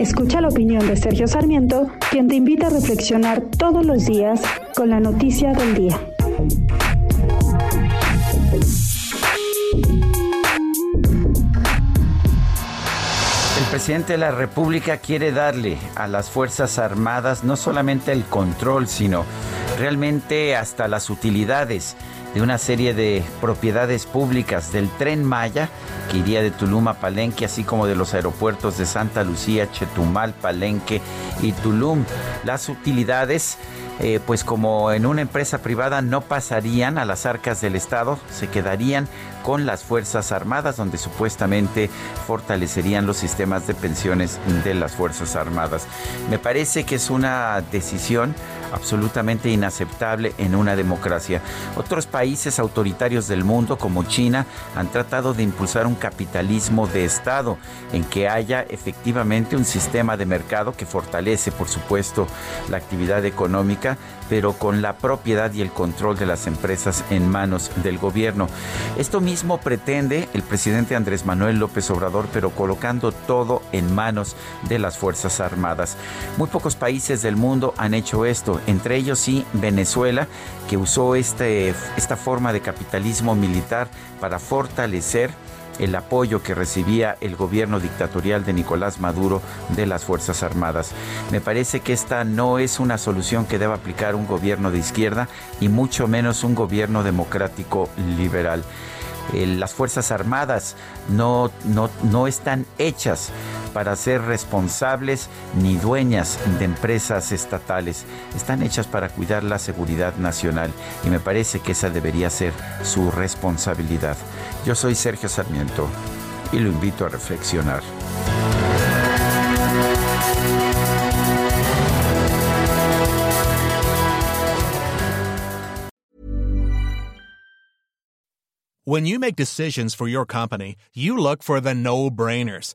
Escucha la opinión de Sergio Sarmiento, quien te invita a reflexionar todos los días con la noticia del día. El presidente de la República quiere darle a las Fuerzas Armadas no solamente el control, sino realmente hasta las utilidades de una serie de propiedades públicas del tren Maya que iría de Tulum a Palenque, así como de los aeropuertos de Santa Lucía, Chetumal, Palenque y Tulum. Las utilidades eh, pues como en una empresa privada no pasarían a las arcas del Estado, se quedarían con las Fuerzas Armadas, donde supuestamente fortalecerían los sistemas de pensiones de las Fuerzas Armadas. Me parece que es una decisión absolutamente inaceptable en una democracia. Otros países autoritarios del mundo, como China, han tratado de impulsar un capitalismo de Estado en que haya efectivamente un sistema de mercado que fortalece, por supuesto, la actividad económica, pero con la propiedad y el control de las empresas en manos del gobierno. Esto mismo pretende el presidente Andrés Manuel López Obrador, pero colocando todo en manos de las Fuerzas Armadas. Muy pocos países del mundo han hecho esto, entre ellos sí Venezuela, que usó este, esta forma de capitalismo militar para fortalecer el apoyo que recibía el gobierno dictatorial de Nicolás Maduro de las Fuerzas Armadas. Me parece que esta no es una solución que deba aplicar un gobierno de izquierda y mucho menos un gobierno democrático liberal. Eh, las Fuerzas Armadas no, no, no están hechas para ser responsables ni dueñas de empresas estatales. Están hechas para cuidar la seguridad nacional y me parece que esa debería ser su responsabilidad. Yo soy Sergio Sarmiento y lo invito a reflexionar. When you make decisions for your company, you look for the no-brainers.